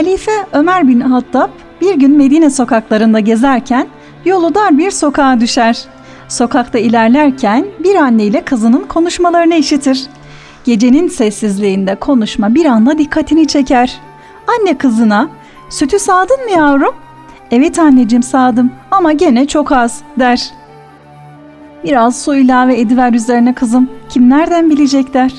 Halife Ömer bin Hattab bir gün Medine sokaklarında gezerken yolu dar bir sokağa düşer. Sokakta ilerlerken bir anne ile kızının konuşmalarını işitir. Gecenin sessizliğinde konuşma bir anda dikkatini çeker. Anne kızına, sütü sağdın mı yavrum? Evet anneciğim sağdım ama gene çok az der. Biraz su ilave ediver üzerine kızım, kim nereden bilecek der.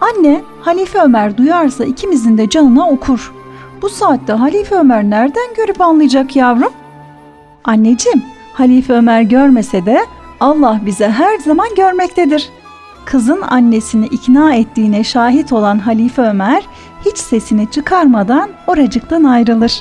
Anne, Halife Ömer duyarsa ikimizin de canına okur. Bu saatte Halife Ömer nereden görüp anlayacak yavrum? Anneciğim, Halife Ömer görmese de Allah bize her zaman görmektedir. Kızın annesini ikna ettiğine şahit olan Halife Ömer hiç sesini çıkarmadan oracıktan ayrılır.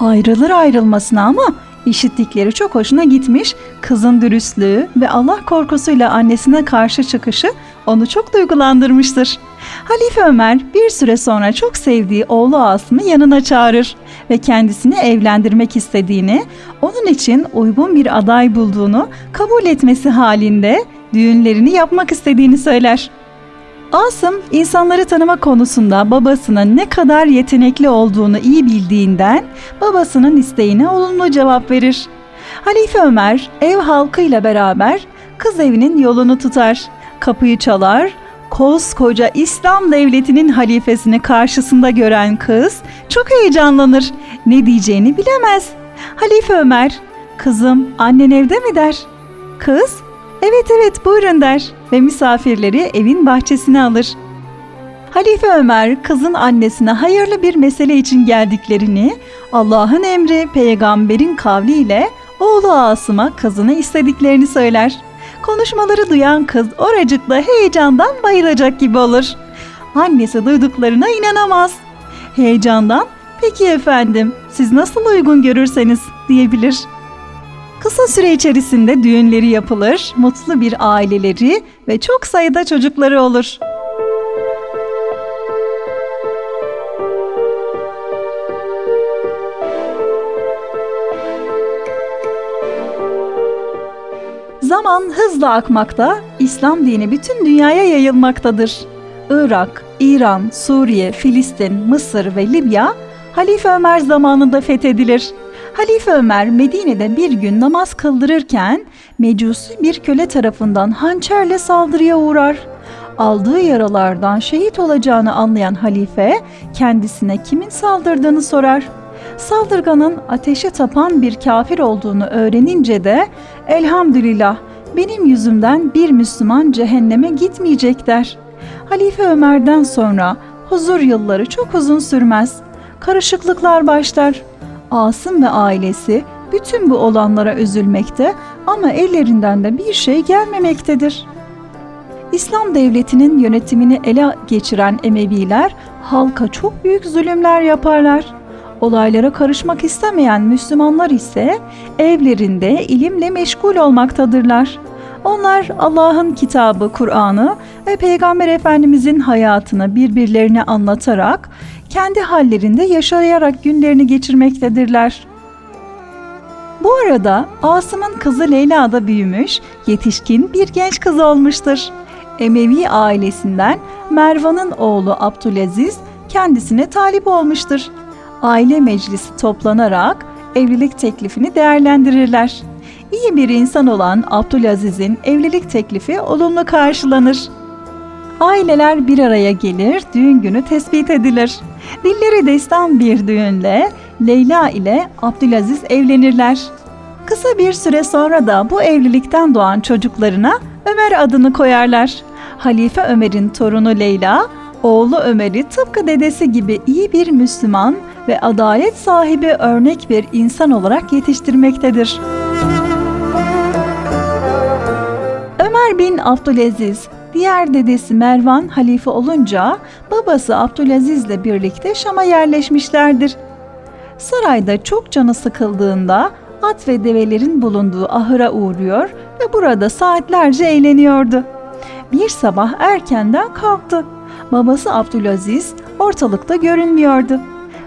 Ayrılır ayrılmasına ama işittikleri çok hoşuna gitmiş, kızın dürüstlüğü ve Allah korkusuyla annesine karşı çıkışı onu çok duygulandırmıştır. Halife Ömer bir süre sonra çok sevdiği oğlu Asım'ı yanına çağırır ve kendisini evlendirmek istediğini, onun için uygun bir aday bulduğunu kabul etmesi halinde düğünlerini yapmak istediğini söyler. Asım insanları tanıma konusunda babasının ne kadar yetenekli olduğunu iyi bildiğinden babasının isteğine olumlu cevap verir. Halife Ömer ev halkıyla beraber kız evinin yolunu tutar. Kapıyı çalar, koskoca İslam devletinin halifesini karşısında gören kız çok heyecanlanır. Ne diyeceğini bilemez. Halife Ömer, kızım annen evde mi der. Kız, evet evet buyurun der ve misafirleri evin bahçesine alır. Halife Ömer kızın annesine hayırlı bir mesele için geldiklerini Allah'ın emri peygamberin kavliyle oğlu Asım'a kızını istediklerini söyler. Konuşmaları duyan kız oracıkla heyecandan bayılacak gibi olur. Annesi duyduklarına inanamaz. Heyecandan peki efendim siz nasıl uygun görürseniz diyebilir. Kısa süre içerisinde düğünleri yapılır, mutlu bir aileleri ve çok sayıda çocukları olur. Zaman hızla akmakta, İslam dini bütün dünyaya yayılmaktadır. Irak, İran, Suriye, Filistin, Mısır ve Libya Halife Ömer zamanında fethedilir. Halife Ömer Medine'de bir gün namaz kıldırırken mecusi bir köle tarafından hançerle saldırıya uğrar. Aldığı yaralardan şehit olacağını anlayan halife kendisine kimin saldırdığını sorar. Saldırganın ateşe tapan bir kafir olduğunu öğrenince de elhamdülillah benim yüzümden bir Müslüman cehenneme gitmeyecek der. Halife Ömer'den sonra huzur yılları çok uzun sürmez. Karışıklıklar başlar. Asım ve ailesi bütün bu olanlara üzülmekte ama ellerinden de bir şey gelmemektedir. İslam devletinin yönetimini ele geçiren Emeviler halka çok büyük zulümler yaparlar. Olaylara karışmak istemeyen Müslümanlar ise evlerinde ilimle meşgul olmaktadırlar. Onlar Allah'ın kitabı Kur'an'ı ve Peygamber Efendimizin hayatını birbirlerine anlatarak kendi hallerinde yaşayarak günlerini geçirmektedirler. Bu arada Asım'ın kızı Leyla da büyümüş, yetişkin bir genç kız olmuştur. Emevi ailesinden Mervan'ın oğlu Abdülaziz kendisine talip olmuştur. Aile meclisi toplanarak evlilik teklifini değerlendirirler. İyi bir insan olan Abdülaziz'in evlilik teklifi olumlu karşılanır. Aileler bir araya gelir, düğün günü tespit edilir. Dilleri destan bir düğünle Leyla ile Abdülaziz evlenirler. Kısa bir süre sonra da bu evlilikten doğan çocuklarına Ömer adını koyarlar. Halife Ömer'in torunu Leyla, oğlu Ömer'i tıpkı dedesi gibi iyi bir Müslüman ve adalet sahibi örnek bir insan olarak yetiştirmektedir. Ömer bin Abdülaziz, diğer dedesi Mervan halife olunca babası Abdülaziz ile birlikte Şam'a yerleşmişlerdir. Sarayda çok canı sıkıldığında at ve develerin bulunduğu ahıra uğruyor ve burada saatlerce eğleniyordu. Bir sabah erkenden kalktı. Babası Abdülaziz ortalıkta görünmüyordu.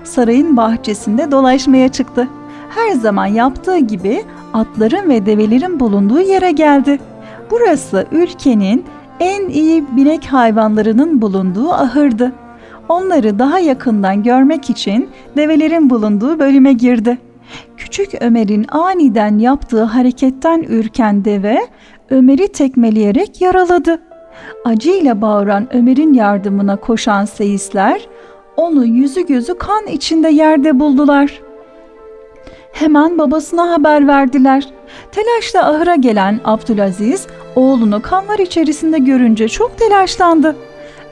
Sarayın bahçesinde dolaşmaya çıktı. Her zaman yaptığı gibi atların ve develerin bulunduğu yere geldi. Burası ülkenin en iyi binek hayvanlarının bulunduğu ahırdı. onları daha yakından görmek için develerin bulunduğu bölüme girdi. Küçük Ömer'in aniden yaptığı hareketten ürken deve Ömer'i tekmeleyerek yaraladı. Acıyla bağıran Ömer'in yardımına koşan seyisler onu yüzü gözü kan içinde yerde buldular. Hemen babasına haber verdiler. Telaşla ahıra gelen Abdülaziz oğlunu kanlar içerisinde görünce çok telaşlandı.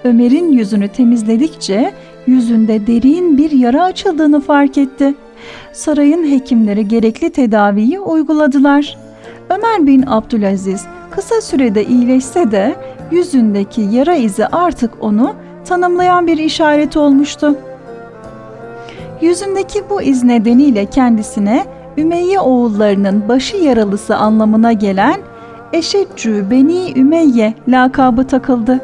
Ömer'in yüzünü temizledikçe yüzünde derin bir yara açıldığını fark etti. Sarayın hekimleri gerekli tedaviyi uyguladılar. Ömer bin Abdülaziz kısa sürede iyileşse de yüzündeki yara izi artık onu tanımlayan bir işaret olmuştu. Yüzündeki bu iz nedeniyle kendisine Ümeyye oğullarının başı yaralısı anlamına gelen Eşeccü Beni Ümeyye lakabı takıldı.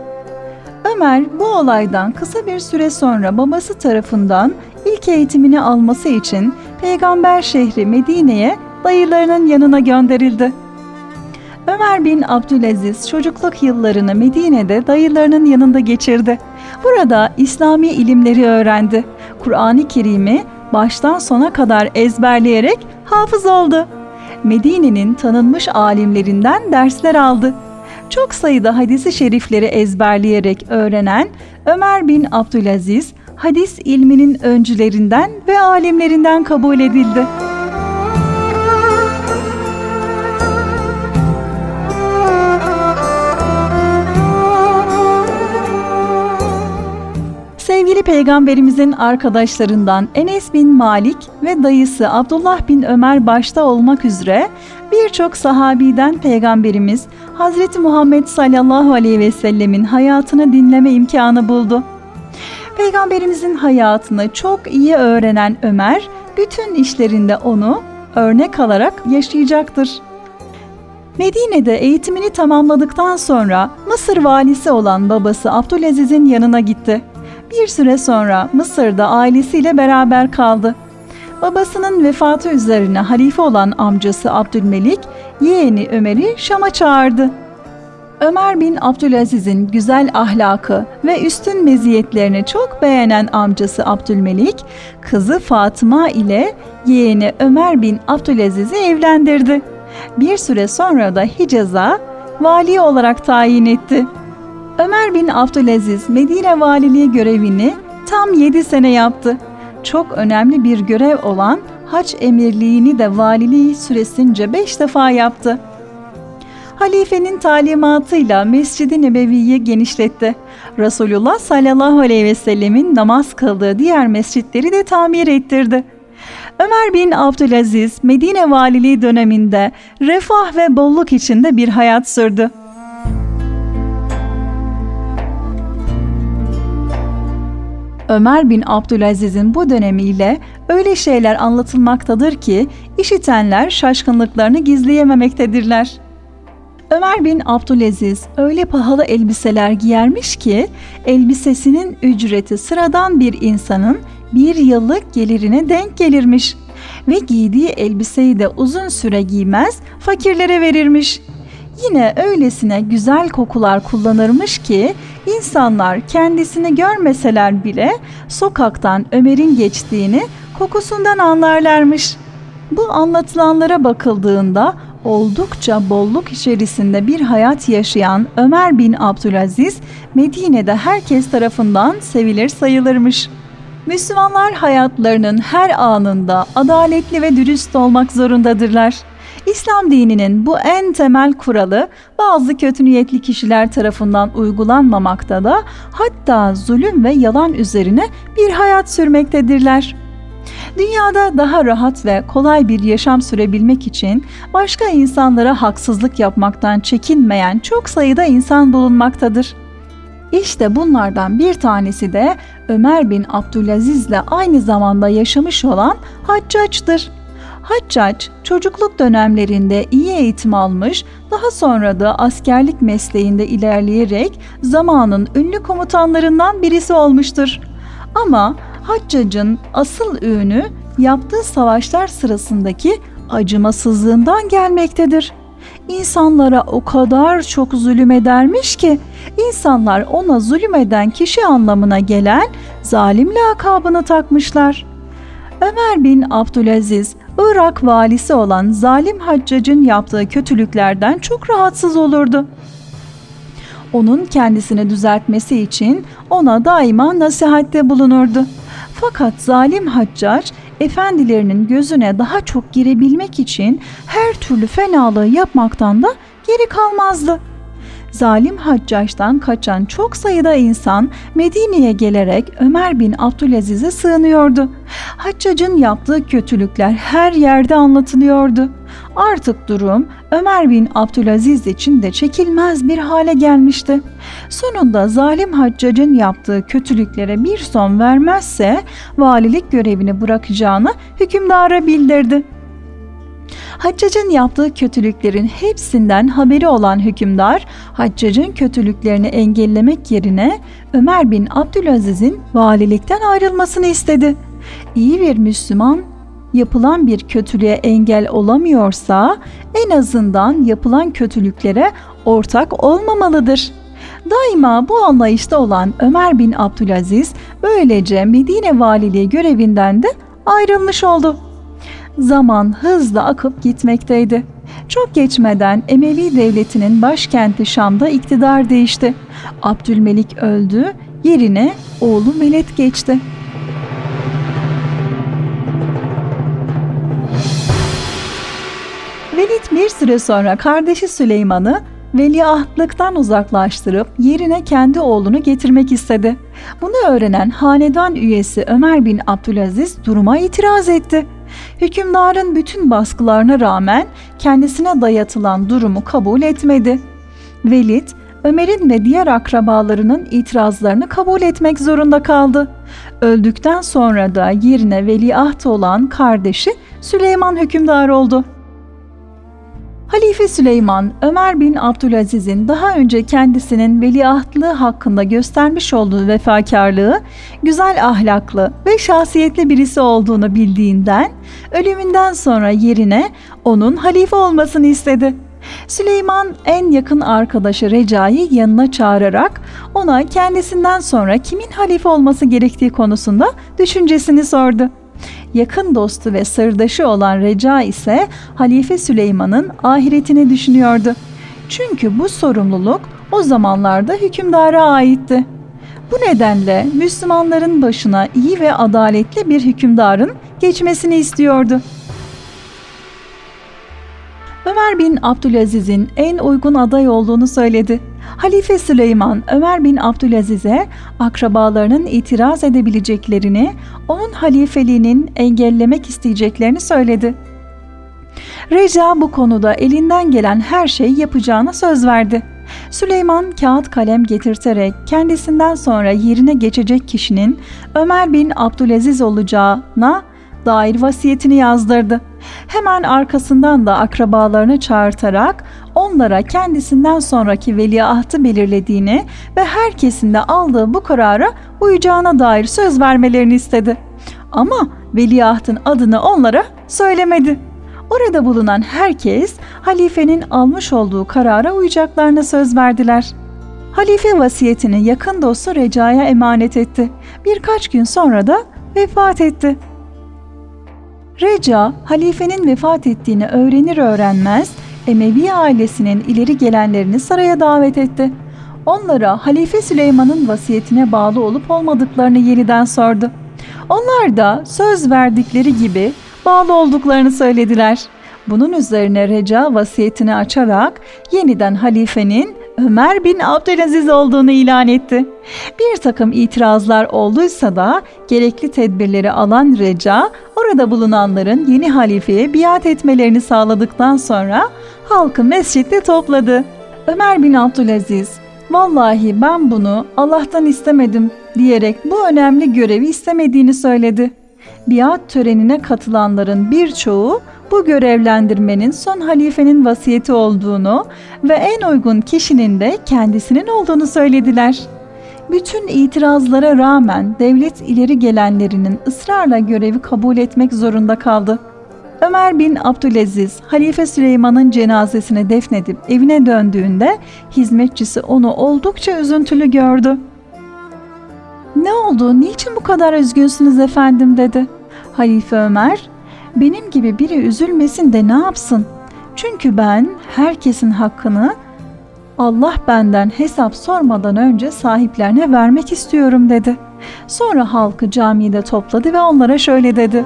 Ömer bu olaydan kısa bir süre sonra babası tarafından ilk eğitimini alması için peygamber şehri Medine'ye dayılarının yanına gönderildi. Ömer bin Abdülaziz çocukluk yıllarını Medine'de dayılarının yanında geçirdi. Burada İslami ilimleri öğrendi. Kur'an-ı Kerim'i baştan sona kadar ezberleyerek hafız oldu. Medine'nin tanınmış alimlerinden dersler aldı. Çok sayıda hadisi şerifleri ezberleyerek öğrenen Ömer bin Abdülaziz, hadis ilminin öncülerinden ve alimlerinden kabul edildi. Sevgili Peygamberimizin arkadaşlarından Enes bin Malik ve dayısı Abdullah bin Ömer başta olmak üzere birçok sahabiden Peygamberimiz Hazreti Muhammed sallallahu aleyhi ve sellemin hayatını dinleme imkanı buldu. Peygamberimizin hayatını çok iyi öğrenen Ömer, bütün işlerinde onu örnek alarak yaşayacaktır. Medine'de eğitimini tamamladıktan sonra Mısır valisi olan babası Abdülaziz'in yanına gitti. Bir süre sonra Mısır'da ailesiyle beraber kaldı. Babasının vefatı üzerine halife olan amcası Abdülmelik, yeğeni Ömer'i Şam'a çağırdı. Ömer bin Abdülaziz'in güzel ahlakı ve üstün meziyetlerini çok beğenen amcası Abdülmelik, kızı Fatıma ile yeğeni Ömer bin Abdülaziz'i evlendirdi. Bir süre sonra da Hicaz'a vali olarak tayin etti. Ömer bin Abdülaziz Medine valiliği görevini tam 7 sene yaptı. Çok önemli bir görev olan haç emirliğini de valiliği süresince 5 defa yaptı. Halifenin talimatıyla Mescid-i Nebevi'yi genişletti. Resulullah sallallahu aleyhi ve sellemin namaz kıldığı diğer mescitleri de tamir ettirdi. Ömer bin Abdülaziz Medine valiliği döneminde refah ve bolluk içinde bir hayat sürdü. Ömer bin Abdülaziz'in bu dönemiyle öyle şeyler anlatılmaktadır ki işitenler şaşkınlıklarını gizleyememektedirler. Ömer bin Abdülaziz öyle pahalı elbiseler giyermiş ki elbisesinin ücreti sıradan bir insanın bir yıllık gelirine denk gelirmiş ve giydiği elbiseyi de uzun süre giymez fakirlere verirmiş. Yine öylesine güzel kokular kullanırmış ki insanlar kendisini görmeseler bile sokaktan Ömer'in geçtiğini kokusundan anlarlarmış. Bu anlatılanlara bakıldığında oldukça bolluk içerisinde bir hayat yaşayan Ömer bin Abdülaziz Medine'de herkes tarafından sevilir sayılırmış. Müslümanlar hayatlarının her anında adaletli ve dürüst olmak zorundadırlar. İslam dininin bu en temel kuralı bazı kötü niyetli kişiler tarafından uygulanmamakta da hatta zulüm ve yalan üzerine bir hayat sürmektedirler. Dünyada daha rahat ve kolay bir yaşam sürebilmek için başka insanlara haksızlık yapmaktan çekinmeyen çok sayıda insan bulunmaktadır. İşte bunlardan bir tanesi de Ömer bin Abdülaziz ile aynı zamanda yaşamış olan Haccaç'tır. Haccac çocukluk dönemlerinde iyi eğitim almış, daha sonra da askerlik mesleğinde ilerleyerek zamanın ünlü komutanlarından birisi olmuştur. Ama Haccac'ın asıl ünü yaptığı savaşlar sırasındaki acımasızlığından gelmektedir. insanlara o kadar çok zulüm edermiş ki insanlar ona zulüm eden kişi anlamına gelen zalim lakabını takmışlar. Ömer bin Abdülaziz, Irak valisi olan zalim haccacın yaptığı kötülüklerden çok rahatsız olurdu. Onun kendisini düzeltmesi için ona daima nasihatte bulunurdu. Fakat zalim haccac efendilerinin gözüne daha çok girebilmek için her türlü fenalığı yapmaktan da geri kalmazdı. Zalim Haccaç'tan kaçan çok sayıda insan Medine'ye gelerek Ömer bin Abdülaziz'e sığınıyordu. Haccac'ın yaptığı kötülükler her yerde anlatılıyordu. Artık durum Ömer bin Abdülaziz için de çekilmez bir hale gelmişti. Sonunda zalim Haccac'ın yaptığı kötülüklere bir son vermezse valilik görevini bırakacağını hükümdara bildirdi. Haccac'ın yaptığı kötülüklerin hepsinden haberi olan hükümdar, Haccac'ın kötülüklerini engellemek yerine Ömer bin Abdülaziz'in valilikten ayrılmasını istedi. İyi bir Müslüman yapılan bir kötülüğe engel olamıyorsa en azından yapılan kötülüklere ortak olmamalıdır. Daima bu anlayışta olan Ömer bin Abdülaziz böylece Medine valiliği görevinden de ayrılmış oldu. Zaman hızla akıp gitmekteydi. Çok geçmeden Emevi devletinin başkenti Şam'da iktidar değişti. Abdülmelik öldü, yerine oğlu Veled geçti. Velid bir süre sonra kardeşi Süleyman'ı veliahtlıktan uzaklaştırıp yerine kendi oğlunu getirmek istedi. Bunu öğrenen hanedan üyesi Ömer bin Abdülaziz duruma itiraz etti. Hükümdarın bütün baskılarına rağmen kendisine dayatılan durumu kabul etmedi. Velid, Ömer'in ve diğer akrabalarının itirazlarını kabul etmek zorunda kaldı. Öldükten sonra da yerine veliaht olan kardeşi Süleyman hükümdar oldu. Halife Süleyman, Ömer bin Abdülaziz'in daha önce kendisinin veliahtlığı hakkında göstermiş olduğu vefakarlığı, güzel ahlaklı ve şahsiyetli birisi olduğunu bildiğinden, ölümünden sonra yerine onun halife olmasını istedi. Süleyman en yakın arkadaşı Recai'yi yanına çağırarak ona kendisinden sonra kimin halife olması gerektiği konusunda düşüncesini sordu. Yakın dostu ve sırdaşı olan Reca ise Halife Süleyman'ın ahiretini düşünüyordu. Çünkü bu sorumluluk o zamanlarda hükümdara aitti. Bu nedenle Müslümanların başına iyi ve adaletli bir hükümdarın geçmesini istiyordu. Ömer bin Abdülaziz'in en uygun aday olduğunu söyledi. Halife Süleyman Ömer bin Abdülaziz'e akrabalarının itiraz edebileceklerini, onun halifeliğinin engellemek isteyeceklerini söyledi. Reca bu konuda elinden gelen her şeyi yapacağına söz verdi. Süleyman kağıt kalem getirterek kendisinden sonra yerine geçecek kişinin Ömer bin Abdülaziz olacağına dair vasiyetini yazdırdı. Hemen arkasından da akrabalarını çağırtarak onlara kendisinden sonraki veliahtı belirlediğini ve herkesin de aldığı bu karara uyacağına dair söz vermelerini istedi. Ama veliahtın adını onlara söylemedi. Orada bulunan herkes halifenin almış olduğu karara uyacaklarına söz verdiler. Halife vasiyetini yakın dostu Reca'ya emanet etti. Birkaç gün sonra da vefat etti. Reca, halifenin vefat ettiğini öğrenir öğrenmez Emevi ailesinin ileri gelenlerini saraya davet etti. Onlara Halife Süleyman'ın vasiyetine bağlı olup olmadıklarını yeniden sordu. Onlar da söz verdikleri gibi bağlı olduklarını söylediler. Bunun üzerine Reca vasiyetini açarak yeniden halifenin Ömer bin Abdülaziz olduğunu ilan etti. Bir takım itirazlar olduysa da gerekli tedbirleri alan Reca, orada bulunanların yeni halifeye biat etmelerini sağladıktan sonra halkı mescitte topladı. Ömer bin Abdülaziz, vallahi ben bunu Allah'tan istemedim diyerek bu önemli görevi istemediğini söyledi. Biat törenine katılanların birçoğu bu görevlendirmenin son halifenin vasiyeti olduğunu ve en uygun kişinin de kendisinin olduğunu söylediler. Bütün itirazlara rağmen devlet ileri gelenlerinin ısrarla görevi kabul etmek zorunda kaldı. Ömer bin Abdülaziz, Halife Süleyman'ın cenazesini defnedip evine döndüğünde hizmetçisi onu oldukça üzüntülü gördü. ''Ne oldu, niçin bu kadar üzgünsünüz efendim?'' dedi. Halife Ömer, ''Benim gibi biri üzülmesin de ne yapsın? Çünkü ben herkesin hakkını Allah benden hesap sormadan önce sahiplerine vermek istiyorum.'' dedi. Sonra halkı camide topladı ve onlara şöyle dedi.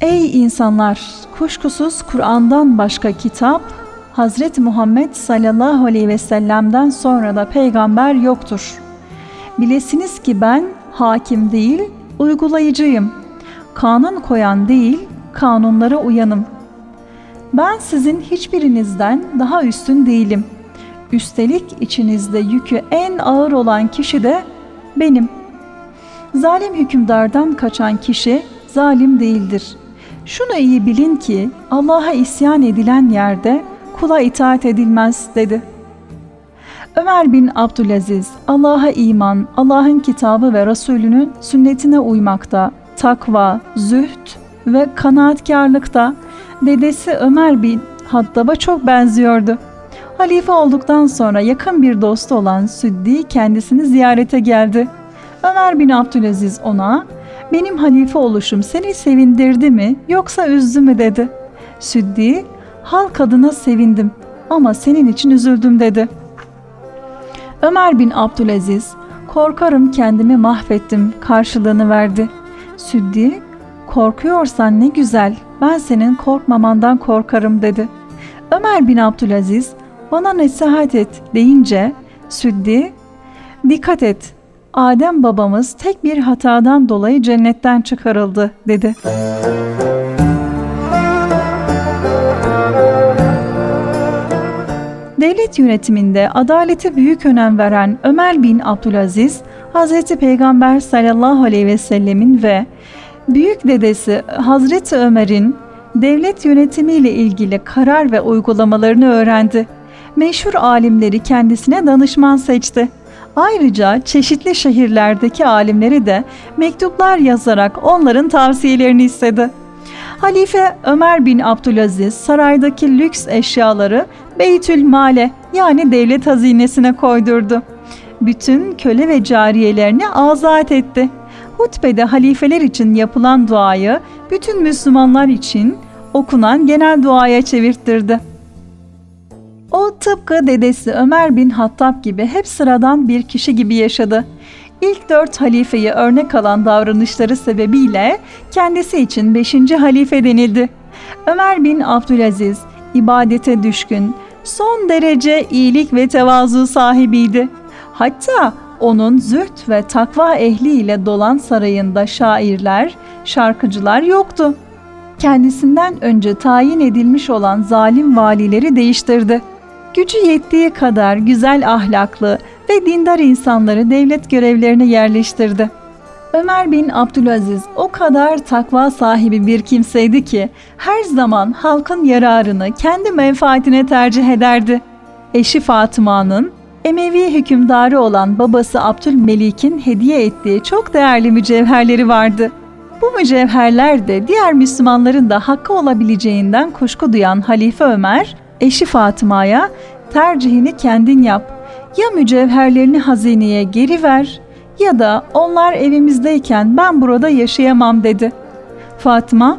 Ey insanlar! Kuşkusuz Kur'an'dan başka kitap, Hazreti Muhammed sallallahu aleyhi ve sellem'den sonra da peygamber yoktur. Bilesiniz ki ben hakim değil, uygulayıcıyım. Kanun koyan değil, kanunlara uyanım. Ben sizin hiçbirinizden daha üstün değilim. Üstelik içinizde yükü en ağır olan kişi de benim. Zalim hükümdardan kaçan kişi zalim değildir.'' Şunu iyi bilin ki Allah'a isyan edilen yerde kula itaat edilmez dedi. Ömer bin Abdülaziz Allah'a iman, Allah'ın kitabı ve Resulünün sünnetine uymakta, takva, zühd ve kanaatkarlıkta dedesi Ömer bin Hattab'a çok benziyordu. Halife olduktan sonra yakın bir dostu olan Süddi kendisini ziyarete geldi. Ömer bin Abdülaziz ona benim halife oluşum seni sevindirdi mi yoksa üzdü mü dedi. Süddi, halk adına sevindim ama senin için üzüldüm dedi. Ömer bin Abdülaziz, korkarım kendimi mahvettim karşılığını verdi. Süddi, korkuyorsan ne güzel ben senin korkmamandan korkarım dedi. Ömer bin Abdülaziz, bana nasihat et deyince Süddi, dikkat et Adem babamız tek bir hatadan dolayı cennetten çıkarıldı dedi. Devlet yönetiminde adalete büyük önem veren Ömer bin Abdülaziz, Hz. Peygamber sallallahu aleyhi ve sellemin ve büyük dedesi Hazreti Ömer'in devlet yönetimiyle ilgili karar ve uygulamalarını öğrendi. Meşhur alimleri kendisine danışman seçti. Ayrıca çeşitli şehirlerdeki alimleri de mektuplar yazarak onların tavsiyelerini istedi. Halife Ömer bin Abdülaziz saraydaki lüks eşyaları Beytül Male yani devlet hazinesine koydurdu. Bütün köle ve cariyelerini azat etti. Hutbede halifeler için yapılan duayı bütün Müslümanlar için okunan genel duaya çevirttirdi. O tıpkı dedesi Ömer bin Hattab gibi hep sıradan bir kişi gibi yaşadı. İlk dört halifeyi örnek alan davranışları sebebiyle kendisi için beşinci halife denildi. Ömer bin Abdülaziz ibadete düşkün, son derece iyilik ve tevazu sahibiydi. Hatta onun züht ve takva ehliyle dolan sarayında şairler, şarkıcılar yoktu. Kendisinden önce tayin edilmiş olan zalim valileri değiştirdi. Gücü yettiği kadar güzel ahlaklı ve dindar insanları devlet görevlerine yerleştirdi. Ömer bin Abdülaziz o kadar takva sahibi bir kimseydi ki her zaman halkın yararını kendi menfaatine tercih ederdi. Eşi Fatıma'nın Emevi hükümdarı olan babası Abdülmelik'in hediye ettiği çok değerli mücevherleri vardı. Bu mücevherler de diğer Müslümanların da hakkı olabileceğinden kuşku duyan Halife Ömer, eşi Fatıma'ya tercihini kendin yap. Ya mücevherlerini hazineye geri ver ya da onlar evimizdeyken ben burada yaşayamam dedi. Fatıma,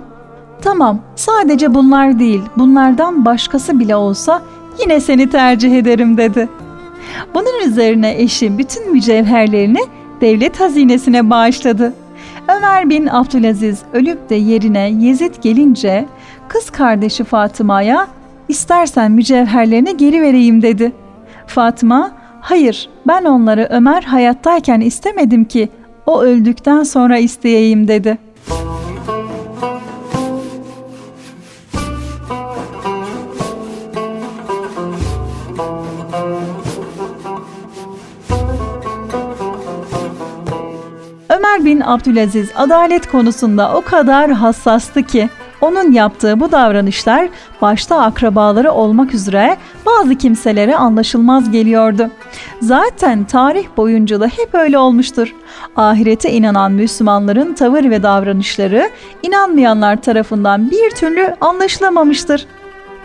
tamam sadece bunlar değil bunlardan başkası bile olsa yine seni tercih ederim dedi. Bunun üzerine eşi bütün mücevherlerini devlet hazinesine bağışladı. Ömer bin Abdülaziz ölüp de yerine Yezid gelince kız kardeşi Fatıma'ya İstersen mücevherlerini geri vereyim dedi. Fatma, hayır ben onları Ömer hayattayken istemedim ki o öldükten sonra isteyeyim dedi. Ömer bin Abdülaziz adalet konusunda o kadar hassastı ki Onun yaptığı bu davranışlar başta akrabaları olmak üzere bazı kimselere anlaşılmaz geliyordu. Zaten tarih boyunca da hep öyle olmuştur. Ahirete inanan Müslümanların tavır ve davranışları inanmayanlar tarafından bir türlü anlaşılamamıştır.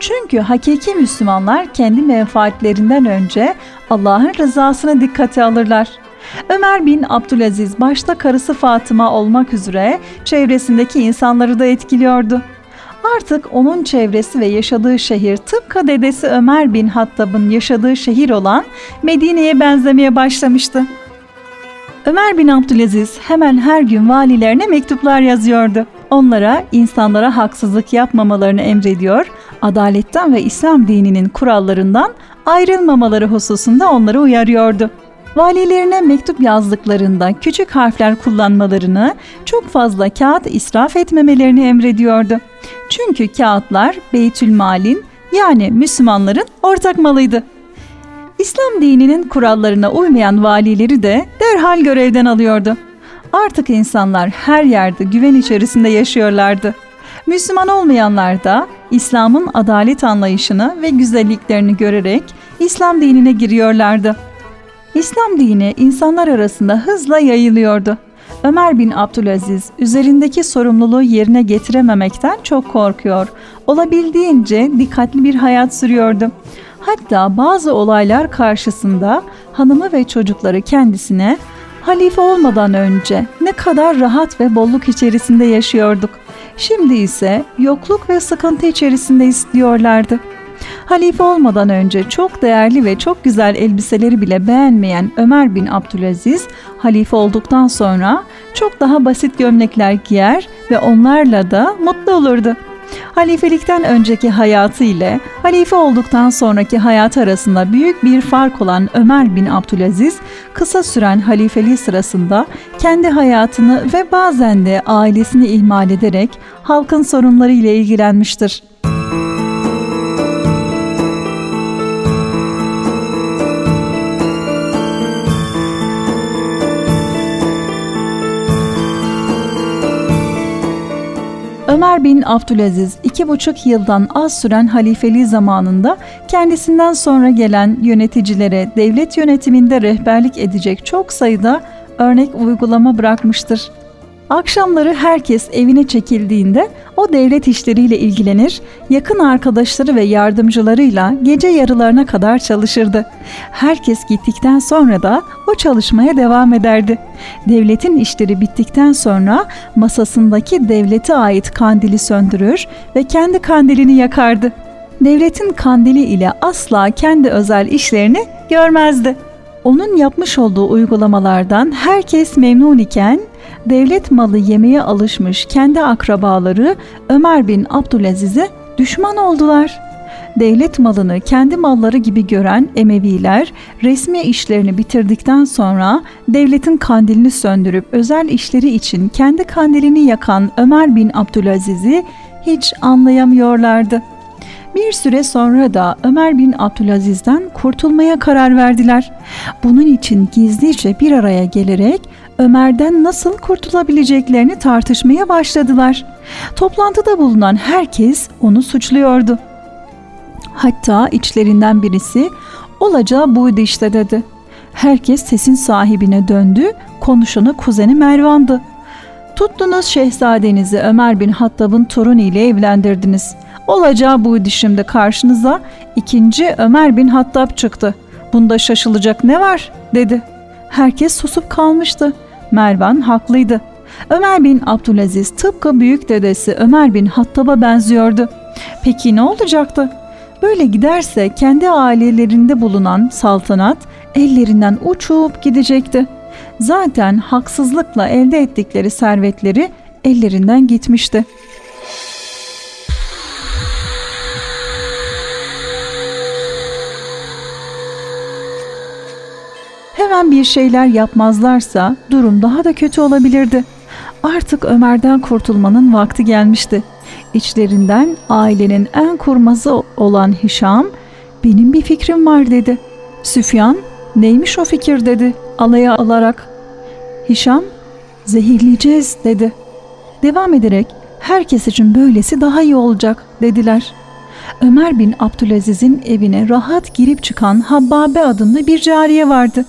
Çünkü hakiki Müslümanlar kendi menfaatlerinden önce Allah'ın rızasını dikkate alırlar. Ömer bin Abdülaziz başta karısı Fatıma olmak üzere çevresindeki insanları da etkiliyordu. Artık onun çevresi ve yaşadığı şehir tıpkı dedesi Ömer bin Hattab'ın yaşadığı şehir olan Medine'ye benzemeye başlamıştı. Ömer bin Abdülaziz hemen her gün valilerine mektuplar yazıyordu. Onlara insanlara haksızlık yapmamalarını emrediyor, adaletten ve İslam dininin kurallarından ayrılmamaları hususunda onları uyarıyordu. Valilerine mektup yazdıklarında küçük harfler kullanmalarını, çok fazla kağıt israf etmemelerini emrediyordu. Çünkü kağıtlar Beytül Mal'in yani Müslümanların ortak malıydı. İslam dininin kurallarına uymayan valileri de derhal görevden alıyordu. Artık insanlar her yerde güven içerisinde yaşıyorlardı. Müslüman olmayanlar da İslam'ın adalet anlayışını ve güzelliklerini görerek İslam dinine giriyorlardı. İslam dini insanlar arasında hızla yayılıyordu. Ömer bin Abdülaziz üzerindeki sorumluluğu yerine getirememekten çok korkuyor. Olabildiğince dikkatli bir hayat sürüyordu. Hatta bazı olaylar karşısında hanımı ve çocukları kendisine halife olmadan önce ne kadar rahat ve bolluk içerisinde yaşıyorduk. Şimdi ise yokluk ve sıkıntı içerisinde istiyorlardı. Halife olmadan önce çok değerli ve çok güzel elbiseleri bile beğenmeyen Ömer bin Abdülaziz, halife olduktan sonra çok daha basit gömlekler giyer ve onlarla da mutlu olurdu. Halifelikten önceki hayatı ile halife olduktan sonraki hayat arasında büyük bir fark olan Ömer bin Abdülaziz, kısa süren halifeliği sırasında kendi hayatını ve bazen de ailesini ihmal ederek halkın sorunları ile ilgilenmiştir. Ömer bin Abdülaziz iki buçuk yıldan az süren halifeliği zamanında kendisinden sonra gelen yöneticilere devlet yönetiminde rehberlik edecek çok sayıda örnek uygulama bırakmıştır. Akşamları herkes evine çekildiğinde o devlet işleriyle ilgilenir, yakın arkadaşları ve yardımcılarıyla gece yarılarına kadar çalışırdı. Herkes gittikten sonra da o çalışmaya devam ederdi. Devletin işleri bittikten sonra masasındaki devlete ait kandili söndürür ve kendi kandilini yakardı. Devletin kandili ile asla kendi özel işlerini görmezdi. Onun yapmış olduğu uygulamalardan herkes memnun iken devlet malı yemeye alışmış kendi akrabaları Ömer bin Abdülaziz'e düşman oldular. Devlet malını kendi malları gibi gören Emeviler resmi işlerini bitirdikten sonra devletin kandilini söndürüp özel işleri için kendi kandilini yakan Ömer bin Abdülaziz'i hiç anlayamıyorlardı. Bir süre sonra da Ömer bin Abdülaziz'den kurtulmaya karar verdiler. Bunun için gizlice bir araya gelerek Ömer'den nasıl kurtulabileceklerini tartışmaya başladılar. Toplantıda bulunan herkes onu suçluyordu. Hatta içlerinden birisi olacağı buydu işte dedi. Herkes sesin sahibine döndü, konuşanı kuzeni Mervan'dı. Tuttunuz şehzadenizi Ömer bin Hattab'ın torunu ile evlendirdiniz. Olacağı buydu şimdi karşınıza ikinci Ömer bin Hattab çıktı. Bunda şaşılacak ne var dedi. Herkes susup kalmıştı. Mervan haklıydı. Ömer bin Abdülaziz tıpkı büyük dedesi Ömer bin Hattab'a benziyordu. Peki ne olacaktı? Böyle giderse kendi ailelerinde bulunan saltanat ellerinden uçup gidecekti. Zaten haksızlıkla elde ettikleri servetleri ellerinden gitmişti. Hemen bir şeyler yapmazlarsa durum daha da kötü olabilirdi. Artık Ömer'den kurtulmanın vakti gelmişti. İçlerinden ailenin en kurmazı olan Hişam, benim bir fikrim var dedi. Süfyan, neymiş o fikir dedi alaya alarak. Hişam, zehirleyeceğiz dedi. Devam ederek Herkes için böylesi daha iyi olacak dediler. Ömer bin Abdülaziz'in evine rahat girip çıkan Habbabe adında bir cariye vardı.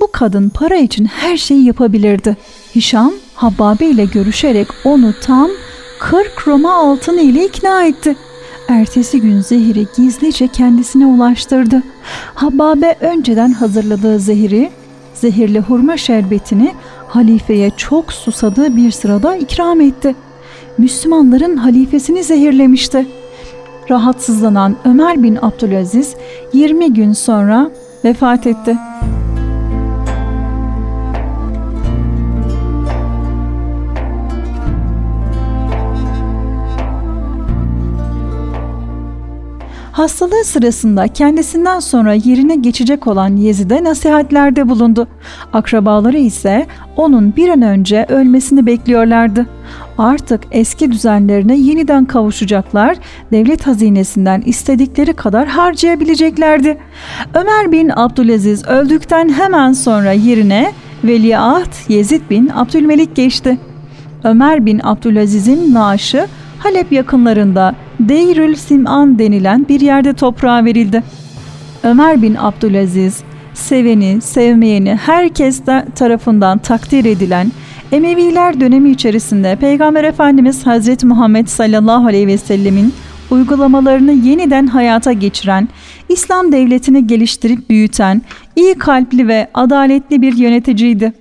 Bu kadın para için her şeyi yapabilirdi. Hişam Habbabe ile görüşerek onu tam 40 Roma altın ile ikna etti. Ertesi gün zehiri gizlice kendisine ulaştırdı. Habbabe önceden hazırladığı zehiri, zehirli hurma şerbetini halifeye çok susadığı bir sırada ikram etti. Müslümanların halifesini zehirlemişti. Rahatsızlanan Ömer bin Abdülaziz 20 gün sonra vefat etti. Hastalığı sırasında kendisinden sonra yerine geçecek olan Yezid'e nasihatlerde bulundu. Akrabaları ise onun bir an önce ölmesini bekliyorlardı. Artık eski düzenlerine yeniden kavuşacaklar, devlet hazinesinden istedikleri kadar harcayabileceklerdi. Ömer bin Abdülaziz öldükten hemen sonra yerine Veliaht Yezid bin Abdülmelik geçti. Ömer bin Abdülaziz'in naaşı Halep yakınlarında Deyrül Sim'an denilen bir yerde toprağa verildi. Ömer bin Abdülaziz, seveni, sevmeyeni herkes tarafından takdir edilen Emeviler dönemi içerisinde Peygamber Efendimiz Hazreti Muhammed sallallahu aleyhi ve sellemin uygulamalarını yeniden hayata geçiren, İslam devletini geliştirip büyüten, iyi kalpli ve adaletli bir yöneticiydi.